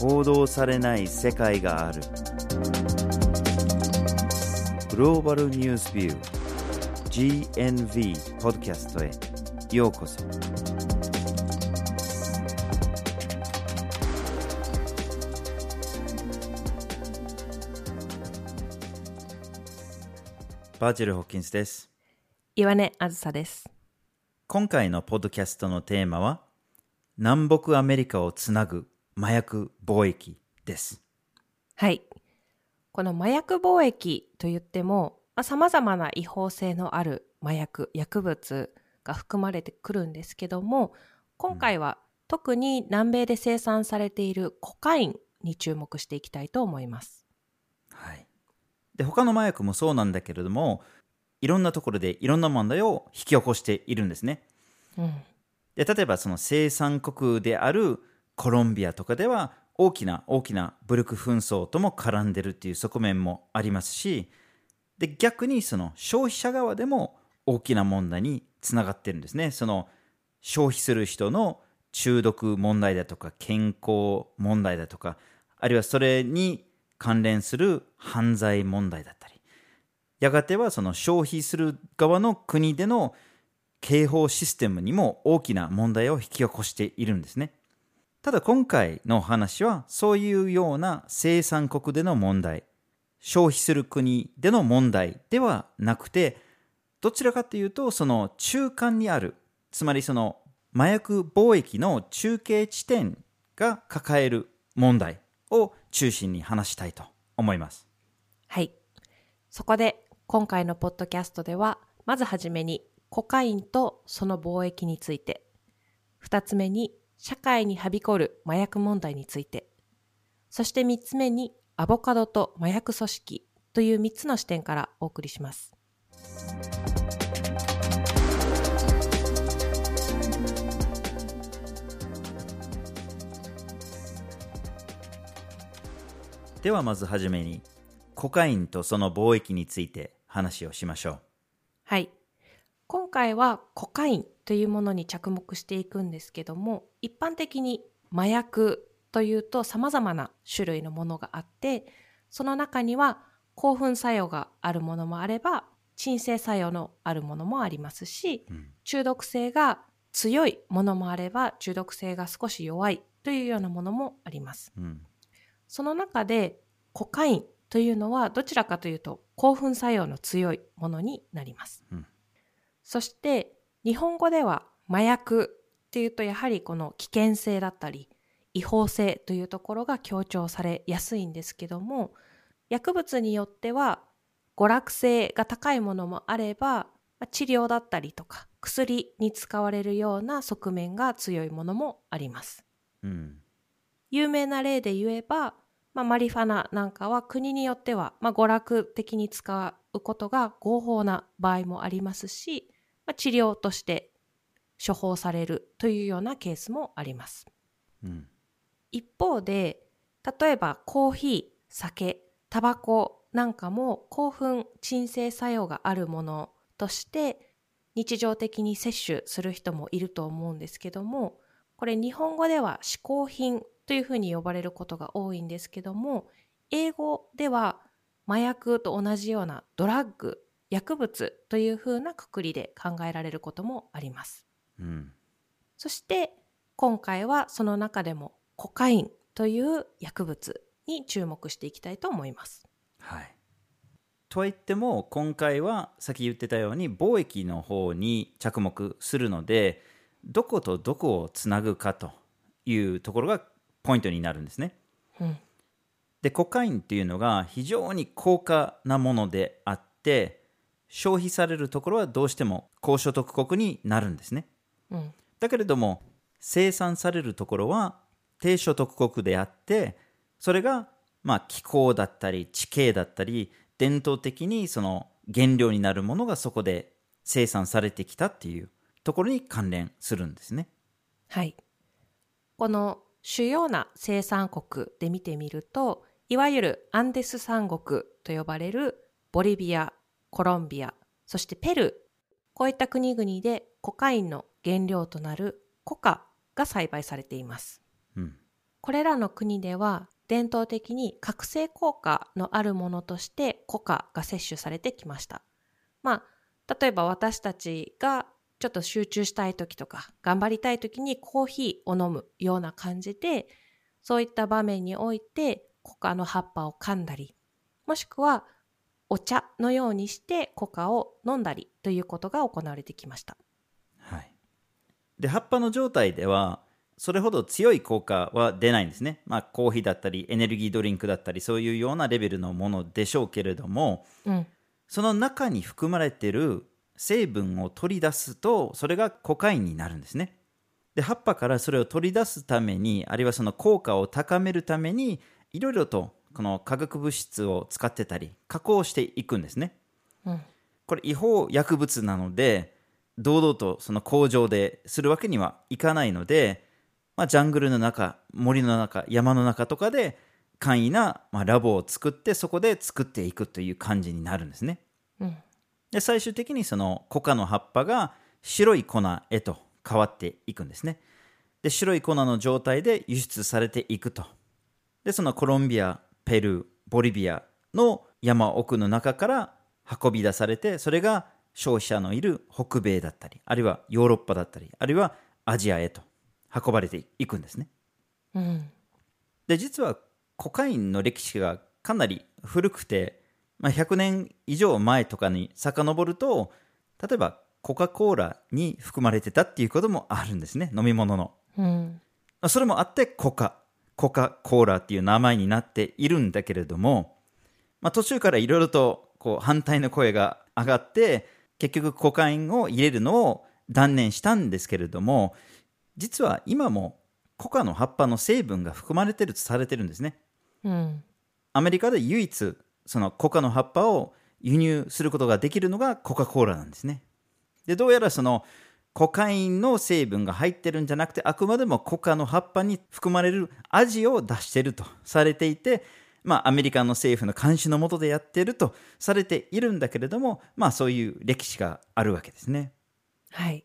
報道されない世界がある。グローバルニュースビュー GNV ポッドキャストへようこそ。バーチェル・ホッキンスです。岩根あずさです。今回のポッドキャストのテーマは南北アメリカをつなぐ麻薬貿易ですはい。この麻薬貿易といっても、さまざ、まな違法性のある麻薬、薬物が含まれてくるんですけども、今回は特に南米で生産されているコカインに注目していきたいと思います。はいで他の麻薬もそうなんだけれどもいろんなところでいろんな問題を引き起こしているんですねうん。で例えばその生産国であるコロンビアとかでは大きな大きな武力紛争とも絡んでるっていう側面もありますしで逆にその消費者側でも大きな問題につながってるんですねその消費する人の中毒問題だとか健康問題だとかあるいはそれに関連する犯罪問題だったりやがてはその消費する側の国での警報システムにも大きな問題を引き起こしているんですね。ただ今回の話はそういうような生産国での問題、消費する国での問題ではなくて、どちらかというとその中間にある、つまりその麻薬貿易の中継地点が抱える問題を中心に話したいと思います。はい。そこで今回のポッドキャストでは、まずはじめにコカインとその貿易について、二つ目に社会にはびこる麻薬問題について、そして三つ目にアボカドと麻薬組織という三つの視点からお送りします。ではまずはじめに、コカインとその貿易について話をしましょう。はい。今回はコカインというものに着目していくんですけども、一般的に麻薬というと様々な種類のものがあって、その中には興奮作用があるものもあれば、鎮静作用のあるものもありますし、中毒性が強いものもあれば、中毒性が少し弱いというようなものもあります。うんその中でコカインというのはどちらかというと興奮作用の強いものになります。うんそして日本語では麻薬っていうとやはりこの危険性だったり違法性というところが強調されやすいんですけども薬物によっては娯楽性が高いものもあればまあ治療だったりとか薬に使われるような側面が強いものもあります。うん有名な例で言えば、まあ、マリファナなんかは国によっては、まあ、娯楽的に使うことが合法な場合もありますし、まあ、治療として処方されるというようなケースもあります。うん一方で、例えばコーヒー、酒、タバコなんかも興奮鎮静作用があるものとして日常的に摂取する人もいると思うんですけども、これ日本語では嗜好品というふうに呼ばれることが多いんですけども、英語では麻薬と同じようなドラッグ、薬物というふうなくくりで考えられることもあります。うんそして今回はその中でもコカインという薬物に注目していきたいと思います。はい。とは言っても今回はさっき言ってたように貿易の方に着目するのでどことどこをつなぐかというところがポイントになるんですね。うん、でコカインっていうのが非常に高価なものであって消費されるところはどうしても高所得国になるんですね。うん、だけれども生産されるところは低所得国であってそれがまあ気候だったり地形だったり伝統的にその原料になるものがそこで生産されてきたっていうところに関連するんですね。はい。この主要な生産国で見てみると、いわゆるアンデス三国と呼ばれるボリビア、コロンビア、そしてペルー、こういった国々でコカインの原料となるコカが栽培されています。うんこれらの国では伝統的に覚醒効果のあるものとしてコカが摂取されてきました。まあ、例えば私たちがちょっと集中したい時とか頑張りたい時にコーヒーを飲むような感じでそういった場面においてコカの葉っぱを噛んだりもしくはお茶のようにしてコカを飲んだりということが行われてきました。はい。で、葉っぱの状態では、それほど強い効果は出ないんですね。まあ、コーヒーだったり、エネルギードリンクだったり、そういうようなレベルのものでしょうけれども、うん。その中に含まれている成分を取り出すと、それがコカインになるんですね。で、葉っぱからそれを取り出すために、あるいはその効果を高めるために、いろいろとこの化学物質を使ってたり、加工していくんですね。うん。これ違法薬物なので堂々とその工場でするわけにはいかないので、まあ、ジャングルの中森の中山の中とかで簡易な、まあ、ラボを作ってそこで作っていくという感じになるんですねうん。で最終的にそのコカの葉っぱが白い粉へと変わっていくんですねで白い粉の状態で輸出されていくとでそのコロンビアペルーボリビアの山奥の中から運び出されてそれが消費者のいる北米だったりあるいはヨーロッパだったりあるいはアジアへと運ばれていくんですねうん。で実はコカインの歴史がかなり古くて、まあ、100年以上前とかに遡ると例えばコカ・コーラに含まれてたっていうこともあるんですね飲み物のうん。まあそれもあってコカコカ・コーラっていう名前になっているんだけれども、まあ、途中からいろいろとこう反対の声が上がって結局コカインを入れるのを断念したんですけれども実は今もコカの葉っぱの成分が含まれてるとされてるんですねうん。アメリカで唯一そのコカの葉っぱを輸入することができるのがコカ・コーラなんですねでどうやらそのコカインの成分が入ってるんじゃなくてあくまでもコカの葉っぱに含まれる味を出してるとされていてまあアメリカの政府の監視の下でやってるとされているんだけれどもまあそういう歴史があるわけですねはい。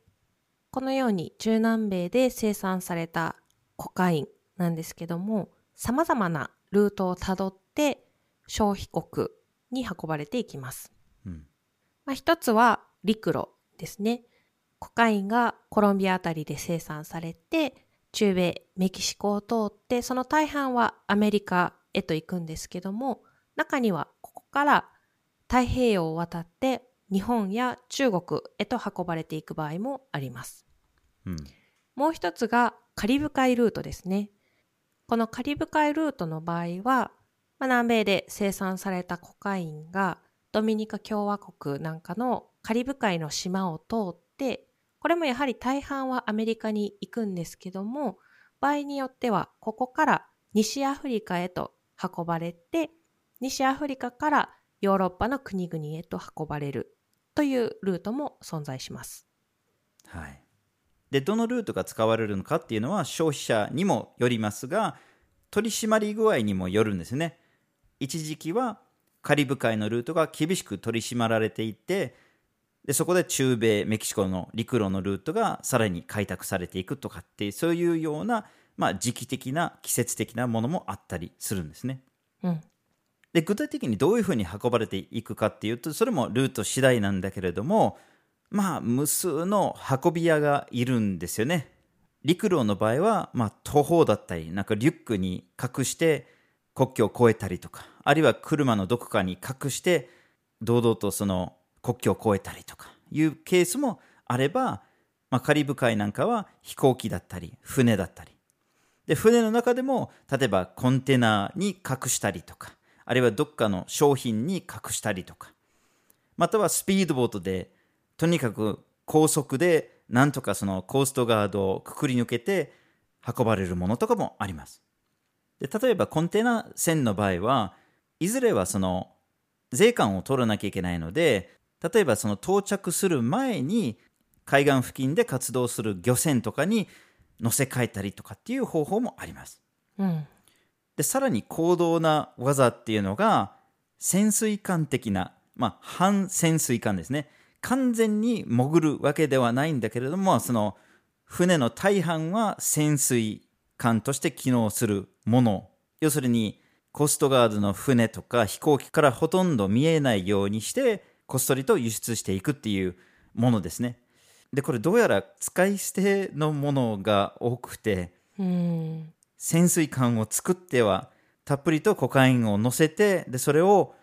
このように中南米で生産されたコカインなんですけども、様々なルートをたどって消費国に運ばれていきます。うんまあ、一つは陸路ですね。コカインがコロンビアあたりで生産されて、中米、メキシコを通って、その大半はアメリカへと行くんですけども、中にはここから太平洋を渡って日本や中国へと運ばれていく場合もあります。うんもう一つがカリブ海ルートですね。このカリブ海ルートの場合は、まあ、南米で生産されたコカインがドミニカ共和国なんかのカリブ海の島を通って、これもやはり大半はアメリカに行くんですけども、場合によってはここから西アフリカへと運ばれて、西アフリカからヨーロッパの国々へと運ばれるというルートも存在します。はい、でどのルートが使われるのかっていうのは消費者にもよりますが取り締まり具合にもよるんですね一時期はカリブ海のルートが厳しく取り締まられていてでそこで中米メキシコの陸路のルートがさらに開拓されていくとかってそういうような、まあ、時期的な季節的なものもあったりするんですねうん。で具体的にどういうふうに運ばれていくかっていうとそれもルート次第なんだけれどもまあ無数の運び屋がいるんですよね陸路の場合は、まあ、途方だったりなんかリュックに隠して国境を越えたりとかあるいは車のどこかに隠して堂々とその国境を越えたりとかいうケースもあれば、まあ、カリブ海なんかは飛行機だったり船だったり。で船の中でも例えばコンテナに隠したりとかあるいはどっかの商品に隠したりとかまたはスピードボートでとにかく高速でなんとかそのコーストガードをくくり抜けて運ばれるものとかもあります。で例えばコンテナ船の場合はいずれはその税関を取らなきゃいけないので例えばその到着する前に海岸付近で活動する漁船とかに乗せ替えたりとかっていう方法もありますうん。でさらに高度な技っていうのが潜水艦的な、まあ、半潜水艦ですね完全に潜るわけではないんだけれどもその船の大半は潜水官として機能するもの。要するに、コストガードの船とか飛行機からほとんど見えないようにして、こっそりと輸出していくっていうものですね。で、これどうやら使い捨てのものが多くて、うん。潜水艦を作ってはたっぷりとコカインを乗せてでそれを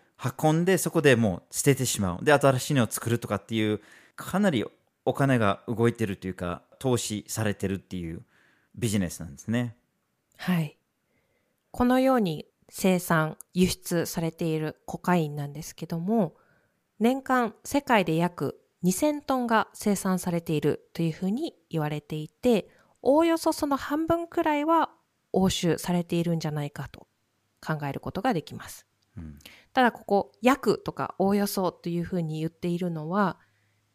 運んでそこでもう捨ててしまうで新しいのを作るとかっていうかなりお金が動いてるというか投資されてるっていうビジネスなんですねはい。このように生産、輸出されているコカインなんですけども、年間世界で約2000トンが生産されているというふうに言われていて、おおよそその半分くらいは押収されているんじゃないかと考えることができます。うんただここ、約とかおおよそというふうに言っているのは、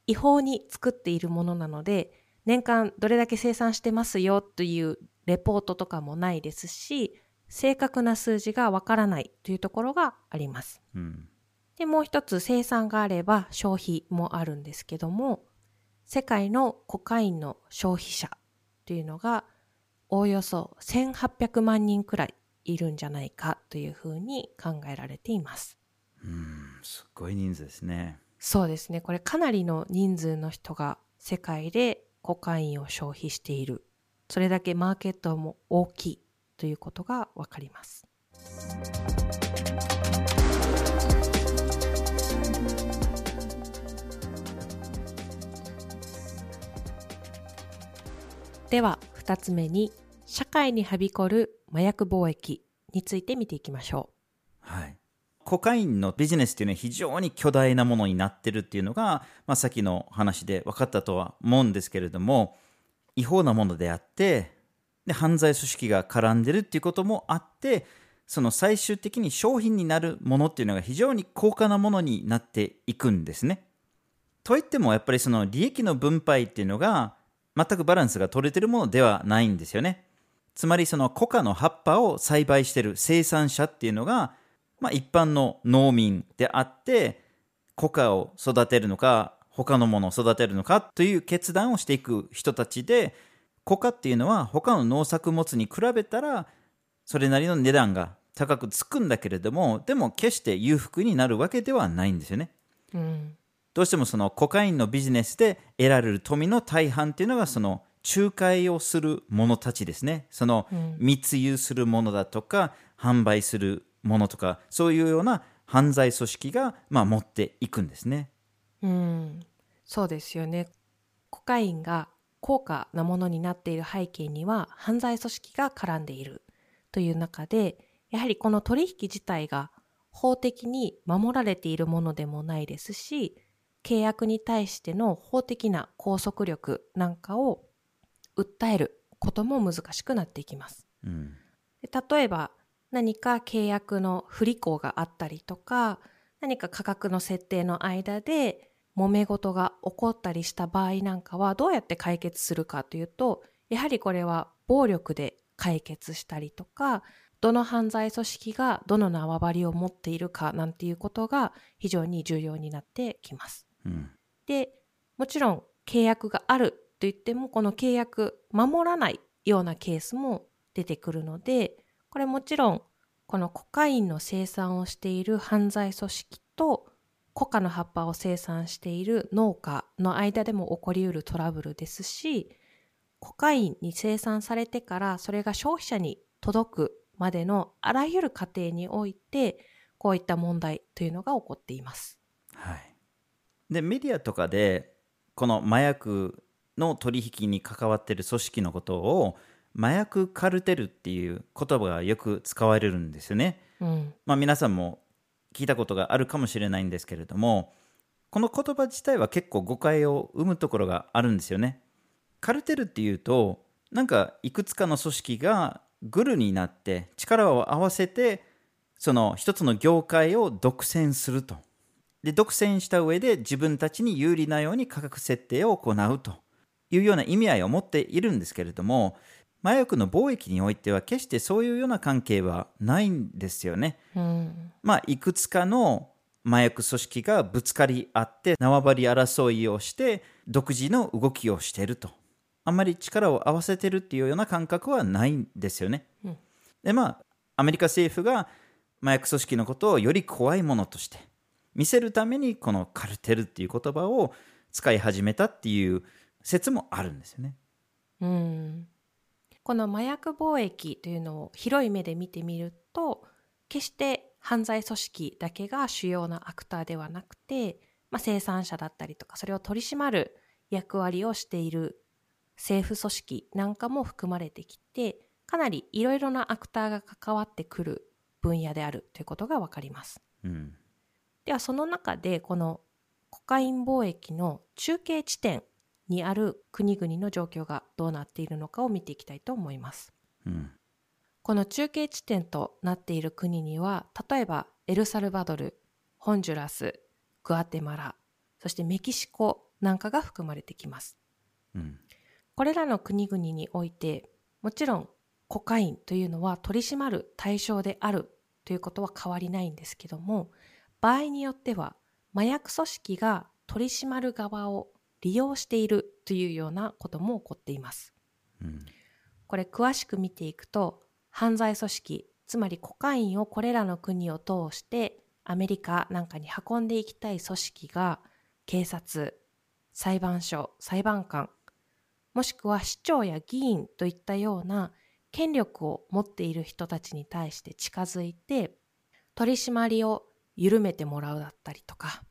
違法に作っているものなので、年間どれだけ生産してますよというレポートとかもないですし、正確な数字がわからないというところがあります。うんで、もう一つ生産があれば消費もあるんですけども、世界のコカインの消費者というのがおおよそ1800万人くらいいるんじゃないかというふうに考えられています。うんすっごい人数ですねそうですね。これかなりの人数の人が世界でコカインを消費している。それだけマーケットも大きいということがわかります。では、二つ目に、社会にはびこる麻薬貿易について見ていきましょうはいコカインのビジネスっていうのは非常に巨大なものになってるっていうのが、まあ、さっきの話で分かったとは思うんですけれども違法なものであってで犯罪組織が絡んでるっていうこともあってその最終的に商品になるものっていうのが非常に高価なものになっていくんですね。といってもやっぱりその利益の分配っていうのが全くバランスが取れてるものではないんですよね。つまりそのコカの葉っぱを栽培してる生産者っていうのが、まあ、一般の農民であってコカを育てるのか他のものを育てるのかという決断をしていく人たちでコカっていうのは他の農作物に比べたらそれなりの値段が高くつくんだけれどもでも決して裕福になるわけではないんですよね。う。ん。どうしてもそのコカインのビジネスで得られる富の大半っていうのがその仲介をする者たちですね。その密輸するものだとか販売するものとかそういうような犯罪組織がまあ持っていくんですね。うん、そうですよね。コカインが高価なものになっている背景には犯罪組織が絡んでいるという中で、やはりこの取引自体が法的に守られているものでもないですし、契約に対しての法的な拘束力なんかを訴えることも難しくなっていきます。うんで例えば何か契約の不履行があったりとか何か価格の設定の間で揉め事が起こったりした場合なんかはどうやって解決するかというとやはりこれは暴力で解決したりとかどの犯罪組織がどの縄張りを持っているかなんていうことが非常に重要になってきます。うんでもちろん契約があると言ってもこの契約守らないようなケースも出てくるのでこれもちろんこのコカインの生産をしている犯罪組織とコカの葉っぱを生産している農家の間でも起こりうるトラブルですしコカインに生産されてからそれが消費者に届くまでのあらゆる過程においてこういった問題というのが起こっています。はい、でメディアとかでこの麻薬の取引に関わっている組織のことを麻薬カルテルっていう言葉がよく使われるんですよね。うん、まあ、皆さんも聞いたことがあるかもしれないんですけれどもこの言葉自体は結構誤解を生むところがあるんですよね。カルテルっていうとなんかいくつかの組織がグルになって力を合わせてその一つの業界を独占すると。で独占した上で自分たちに有利なように価格設定を行うというような意味合いを持っているんですけれども麻薬の貿易においては決してそういうような関係はないんですよね。うん、まあ、いくつかの麻薬組織がぶつかり合って縄張り争いをして独自の動きをしていると。あんまり力を合わせてるっていうような感覚はないんですよね。うんでまあアメリカ政府が麻薬組織のことをより怖いものとして見せるためにこのカルテルっていう言葉を使い始めたっていう説もあるんですよね。うんこの麻薬貿易というのを広い目で見てみると決して犯罪組織だけが主要なアクターではなくて、まあ、生産者だったりとかそれを取り締まる役割をしている政府組織なんかも含まれてきてかなりいろいろなアクターが関わってくる分野であるということがわかります。うんではその中でこのコカイン貿易の中継地点にある国々の状況がどうなっているのかを見ていきたいと思います。うんこの中継地点となっている国には例えばエルサルバドル、ホンジュラス、グアテマラ、そしてメキシコなんかが含まれてきます。うんこれらの国々においてもちろんコカインというのは取り締まる対象であるということは変わりないんですけども場合によっては麻薬組織が取り締まる側を利用しているというようなことも起こっています。うんこれ詳しく見ていくと犯罪組織つまりコカインをこれらの国を通してアメリカなんかに運んでいきたい組織が警察裁判所裁判官もしくは市長や議員といったような権力を持っている人たちに対して近づいて取り締まりを緩めてもらうだったりとか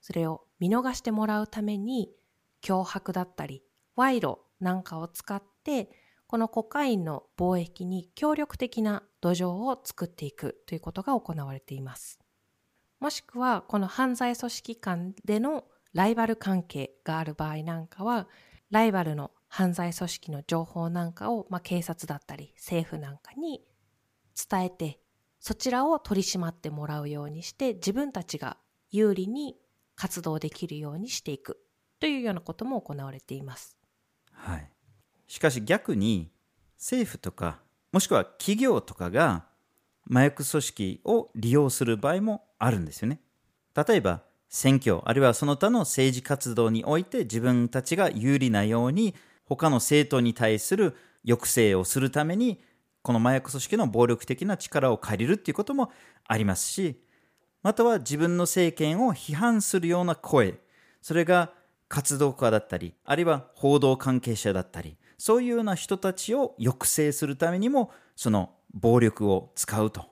それを見逃してもらうために脅迫だったり賄賂なんかを使ってこのコカインの貿易に協力的な土壌を作っていくということが行われています。もしくはこの犯罪組織間でのライバル関係がある場合なんかはライバルの犯罪組織の情報なんかを、まあ、警察だったり政府なんかに伝えてそちらを取り締まってもらうようにして自分たちが有利に活動できるようにしていくというようなことも行われています。はい、しかし逆に政府とかもしくは企業とかが麻薬組織を利用する場合もあるんですよね。例えば選挙あるいはその他の政治活動において自分たちが有利なように他の政党に対する抑制をするためにこの麻薬組織の暴力的な力を借りるっていうこともありますしまたは自分の政権を批判するような声それが活動家だったりあるいは報道関係者だったりそういうような人たちを抑制するためにもその暴力を使うと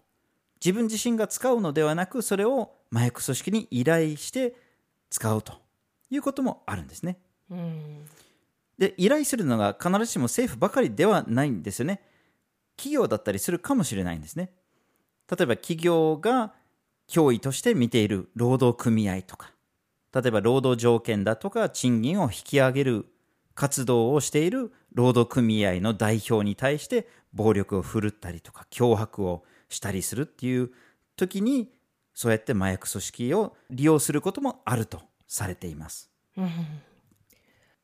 自分自身が使うのではなくそれを麻薬組織に依頼して使うということもあるんですね。うんで依頼するのが必ずしも政府ばかりではないんですよね。企業だったりするかもしれないんですね。例えば企業が脅威として見ている労働組合とか例えば労働条件だとか賃金を引き上げる活動をしている労働組合の代表に対して暴力を振るったりとか脅迫をしたりするっていう時にそうやって麻薬組織を利用することもあるとされています。うん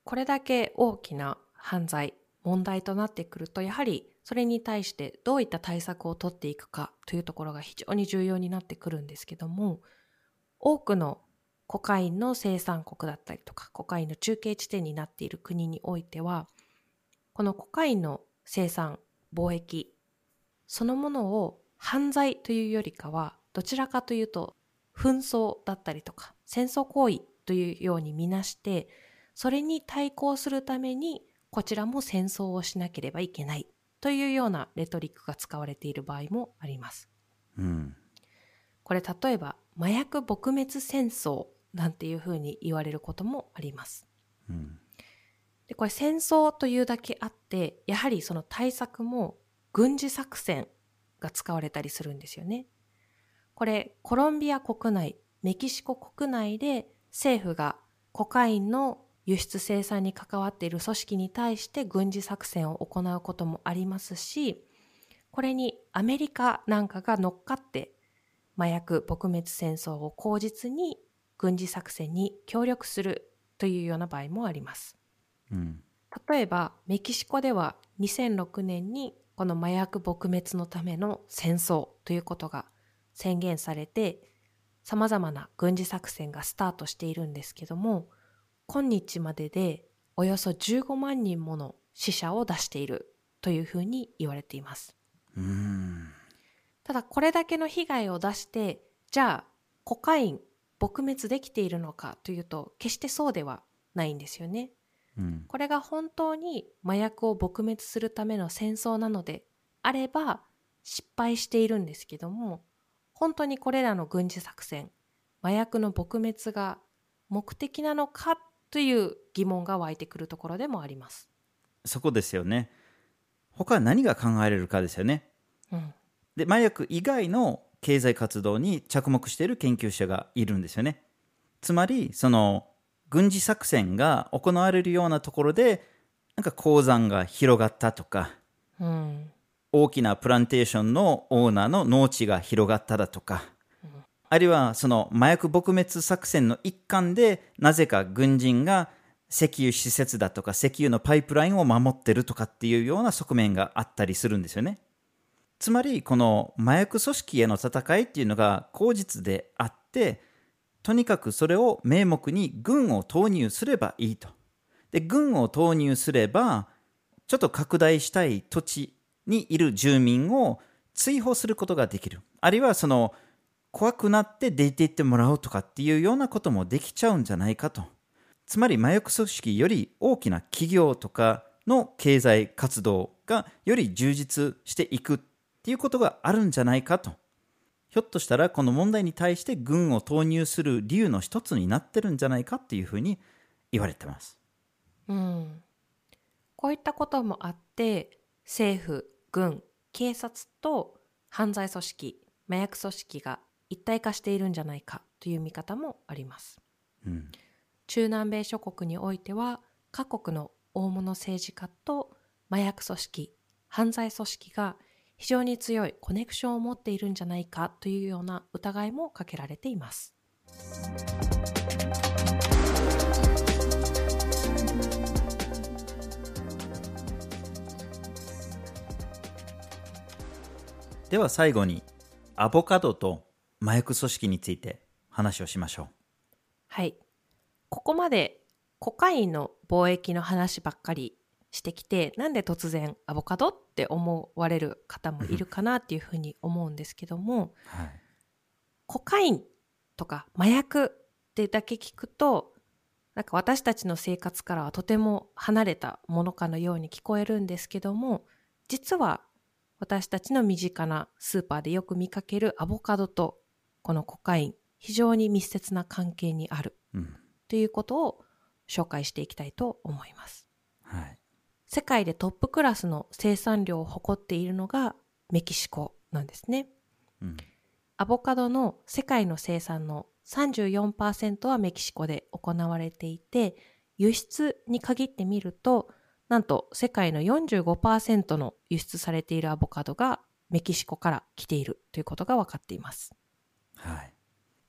これだけ大きな犯罪問題となってくるとやはりそれに対してどういった対策を取っていくかというところが非常に重要になってくるんですけども多くのコカインの生産国だったりとかコカインの中継地点になっている国においてはこのコカインの生産貿易そのものを犯罪というよりかはどちらかというと紛争だったりとか戦争行為というように見なしてそれに対抗するためにこちらも戦争をしなければいけない。というようなレトリックが使われている場合もあります。うん、これ例えば麻薬撲滅戦争なんていうふうに言われることもあります。うん、でこれ戦争というだけあってやはりその対策も軍事作戦が使われたりするんですよね。これコロンビア国内メキシコ国内で政府がコカインの輸出生産に関わっている組織に対して軍事作戦を行うこともありますしこれにアメリカなんかが乗っかって麻薬撲滅戦争を口実に軍事作戦に協力するというような場合もあります。うん、例えばメキシコでは2006年にこの麻薬撲滅のための戦争ということが宣言されて様々な軍事作戦がスタートしているんですけども今日まででおよそ15万人もの死者を出しているというふうに言われています。うん。ただこれだけの被害を出して、じゃあコカイン撲滅できているのかというと決してそうではないんですよね。うん。これが本当に麻薬を撲滅するための戦争なのであれば失敗しているんですけども本当にこれらの軍事作戦麻薬の撲滅が目的なのかという疑問が湧いてくるところでもあります。そこですよね。他何が考えられるかですよね。うん、で、麻薬以外の経済活動に着目している研究者がいるんですよね。つまり、その、軍事作戦が行われるようなところで、なんか鉱山が広がったとか、うん、大きなプランテーションのオーナーの農地が広がっただとか、あるいはその麻薬撲滅作戦の一環でなぜか軍人が石油施設だとか石油のパイプラインを守ってるとかっていうような側面があったりするんですよね。つまりこの麻薬組織への戦いっていうのが口実であってとにかくそれを名目に軍を投入すればいいと。で軍を投入すればちょっと拡大したい土地にいる住民を追放することができる。あるいはその怖くなって出て行ってもらうとかっていうようなこともできちゃうんじゃないかと。つまり麻薬組織より大きな企業とかの経済活動がより充実していくっていうことがあるんじゃないかと。ひょっとしたらこの問題に対して軍を投入する理由の一つになってるんじゃないかっていうふうに言われてます。うん、こういったこともあって政府軍警察と犯罪組織麻薬組織が一体化しているんじゃないかという見方もありますうん。中南米諸国においては各国の大物政治家と麻薬組織犯罪組織が非常に強いコネクションを持っているんじゃないかというような疑いもかけられていますでは最後にアボカドと麻薬組織について話をしましょう。はい。ここまでコカインの貿易の話ばっかりしてきて、なんで突然アボカドって思われる方もいるかなっていうふうに思うんですけども、はい。コカインとか麻薬ってだけ聞くと、なんか私たちの生活からはとても離れたものかのように聞こえるんですけども、実は私たちの身近なスーパーでよく見かけるアボカドとこのコカイン、非常に密接な関係にあるうん。ということを紹介していきたいと思います。はい。世界でトップクラスの生産量を誇っているのがメキシコなんですね。うん。アボカドの世界の生産の34%はメキシコで行われていて、輸出に限ってみると、なんと世界の45%の輸出されているアボカドがメキシコから来ているということが分かっています。はい。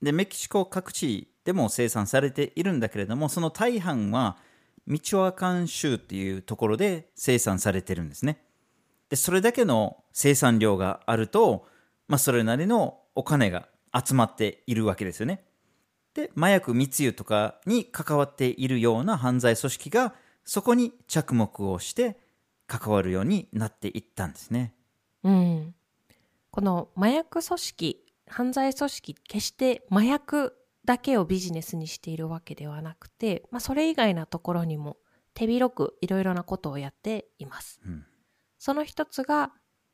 で、メキシコ各地でも生産されているんだけれども、その大半はミチョアカン州っていうところで生産されてるんですね。で、それだけの生産量があると、まあ、それなりのお金が集まっているわけですよね。で、麻薬密輸とかに関わっているような犯罪組織が、そこに着目をして関わるようになっていったんですね。うん。この麻薬組織、犯罪組織、決して麻薬だけをビジネスにしているわけではなくて、まあ、それ以外なところにも手広くいろいろなことをやっています。うんその一つが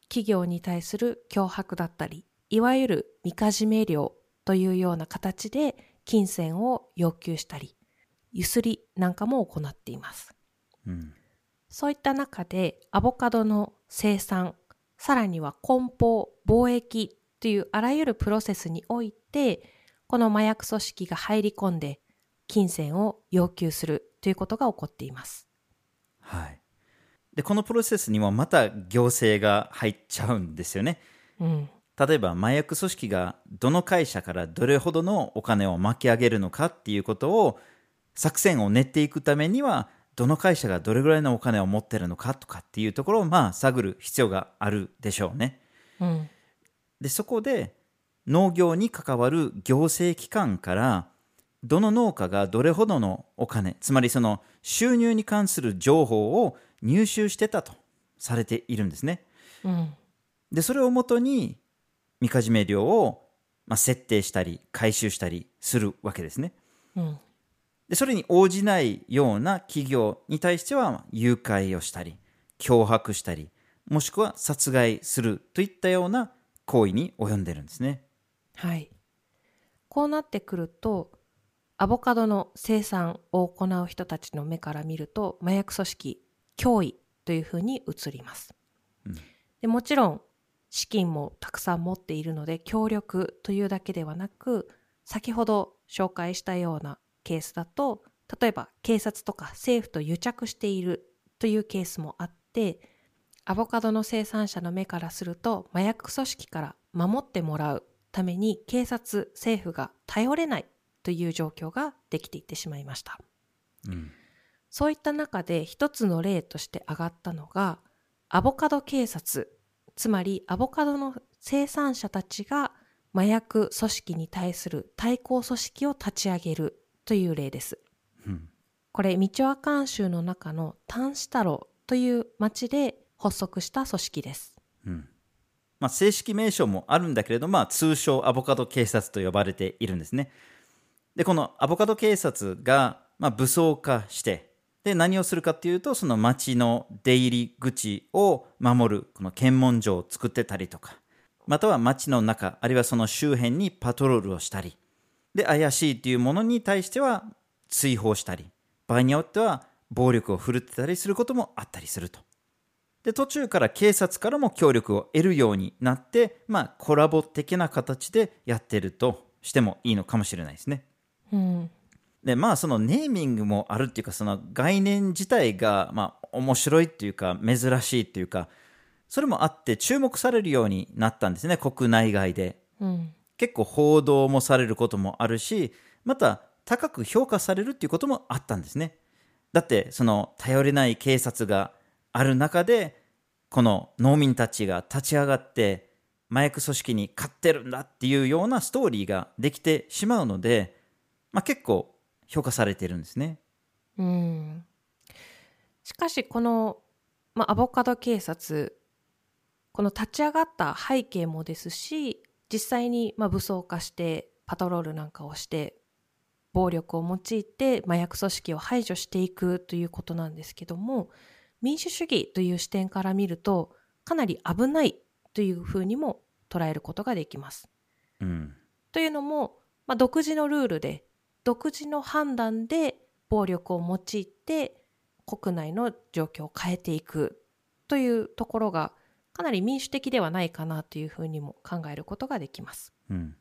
企業に対する脅迫だったり、いわゆるみかじめ料というような形で金銭を要求したり、ゆすりなんかも行っています。うんそういった中でアボカドの生産、さらには梱包、貿易というあらゆるプロセスにおいて、この麻薬組織が入り込んで金銭を要求するということが起こっています。はい。で、このプロセスにもまた行政が入っちゃうんですよね。うん。例えば麻薬組織がどの会社からどれほどのお金を巻き上げるのかっていうことを作戦を練っていくためにはどの会社がどれぐらいのお金を持ってるのかとかっていうところをまあ探る必要があるでしょうね。うん。でそこで農業に関わる行政機関からどの農家がどれほどのお金、つまりその収入に関する情報を入手してたとされているんですね。うん。で、それをもとに、みかじめ料を、まあ、設定したり、回収したりするわけですね。うん。で、それに応じないような企業に対しては、誘拐をしたり、脅迫したり、もしくは殺害するといったような行為に及んでるんですね。はい。こうなってくると、アボカドの生産を行う人たちの目から見ると、麻薬組織、脅威というふうに映ります。うんでもちろん、資金もたくさん持っているので、協力というだけではなく、先ほど紹介したようなケースだと、例えば警察とか政府と癒着しているというケースもあって、アボカドの生産者の目からすると麻薬組織から守ってもらうために警察、政府が頼れないという状況ができていってしまいました。うん。そういった中で一つの例として挙がったのがアボカド警察、つまりアボカドの生産者たちが麻薬組織に対する対抗組織を立ち上げるという例です。うん。これ、ミチョアカン州の中のタンシタロという町で発足した組織です。うん。まあ、正式名称もあるんだけれど、まあ、通称アボカド警察と呼ばれているんですね。で、このアボカド警察が、まあ、武装化して、で、何をするかっていうと、その町の出入り口を守る、この検問所を作ってたりとか、または町の中、あるいはその周辺にパトロールをしたり、で、怪しいっていうものに対しては追放したり、場合によっては暴力を振るってたりすることもあったりすると。で、途中から警察からも協力を得るようになって、まあ、コラボ的な形でやってるとしてもいいのかもしれないですね。うん。で、まあ、そのネーミングもあるっていうか、その概念自体が、まあ、面白いっていうか、珍しいっていうか、それもあって注目されるようになったんですね、国内外で。うん。結構報道もされることもあるし、また高く評価されるっていうこともあったんですね。だって、その頼れない警察がある中で、この農民たちが立ち上がって、麻薬組織に勝ってるんだっていうようなストーリーができてしまうので、まあ、結構評価されてるんですね。うん。しかし、この、まあ、アボカド警察、この立ち上がった背景もですし、実際に、まあ、武装化して、パトロールなんかをして、暴力を用いて麻薬組織を排除していくということなんですけども、民主主義という視点から見ると、かなり危ないというふうにも捉えることができます。うん。というのも、まあ、独自のルールで独自の判断で暴力を用いて国内の状況を変えていくというところがかなり民主的ではないかなというふうにも考えることができます。うん。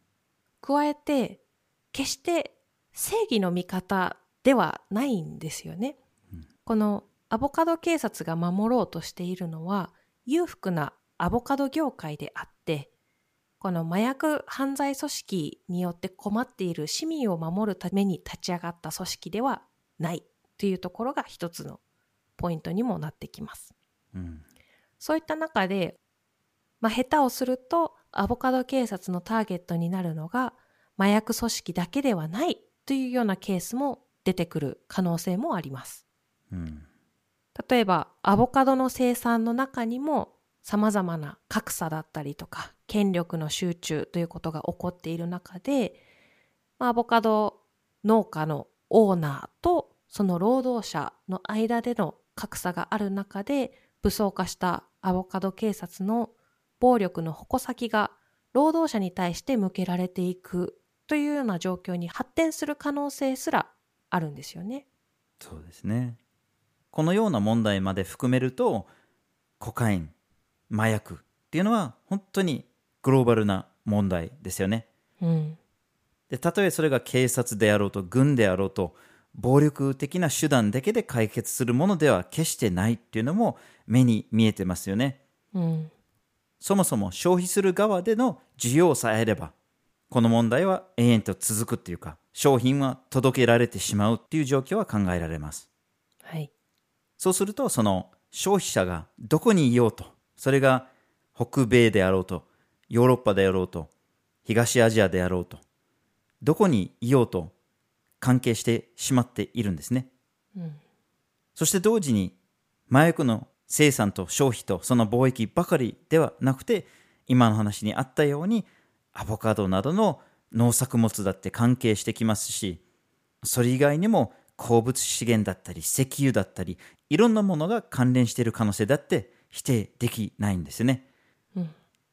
加えて決して正義の味方ではないんですよね。このアボカド警察が守ろうとしているのは裕福なアボカド業界であってこの麻薬犯罪組織によって困っている市民を守るために立ち上がった組織ではないというところが一つのポイントにもなってきます。うん。そういった中で、まあ、下手をするとアボカド警察のターゲットになるのが麻薬組織だけではないというようなケースも出てくる可能性もあります。うん。例えばアボカドの生産の中にも様々な格差だったりとか権力の集中ということが起こっている中で、まあアボカド農家のオーナーとその労働者の間での格差がある中で武装化したアボカド警察の暴力の矛先が労働者に対して向けられていくというような状況に発展する可能性すらあるんですよね。そうですね。このような問題まで含めると、コカイン、麻薬っていうのは本当にグローバルな問題ですよね。うん。で、たとえそれが警察であろうと、軍であろうと、暴力的な手段だけで解決するものでは決してないっていうのも目に見えてますよね。うん。そもそも消費する側での需要さえあれば、この問題は永遠と続くっていうか、商品は届けられてしまうっていう状況は考えられます。はい。そうすると、その消費者がどこにいようと、それが北米であろうと、ヨーロッパであろうと、東アジアであろうと、どこにいようと、関係してしまっているんですね。うんそして同時に麻薬の生産と消費とその貿易ばかりではなくて今の話にあったようにアボカドなどの農作物だって関係してきますしそれ以外にも鉱物資源だったり石油だったりいろんなものが関連している可能性だって否定できないんですね。うん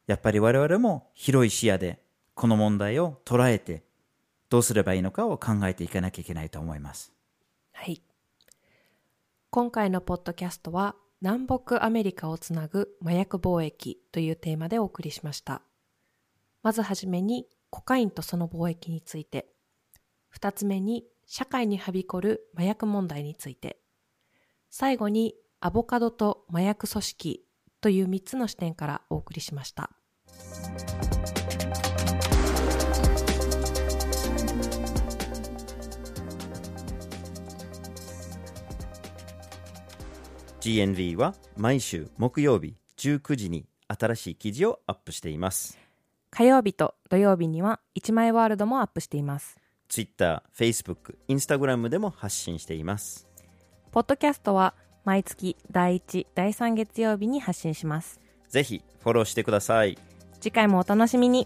やっぱり我々も広い視野でこの問題を捉えてどうすればいいのかを考えていかなきゃいけないと思います。はい。今回のポッドキャストは南北アメリカをつなぐ麻薬貿易というテーマでお送りしました。まずはじめにコカインとその貿易について、二つ目に社会にはびこる麻薬問題について、最後にアボカドと麻薬組織という三つの視点からお送りしました。GNV は毎週木曜日19時に新しい記事をアップしています。火曜日と土曜日には一枚ワールドもアップしています。Twitter、Facebook、Instagram でも発信しています。ポッドキャストは毎月第1、第3月曜日に発信します。ぜひフォローしてください。次回もお楽しみに。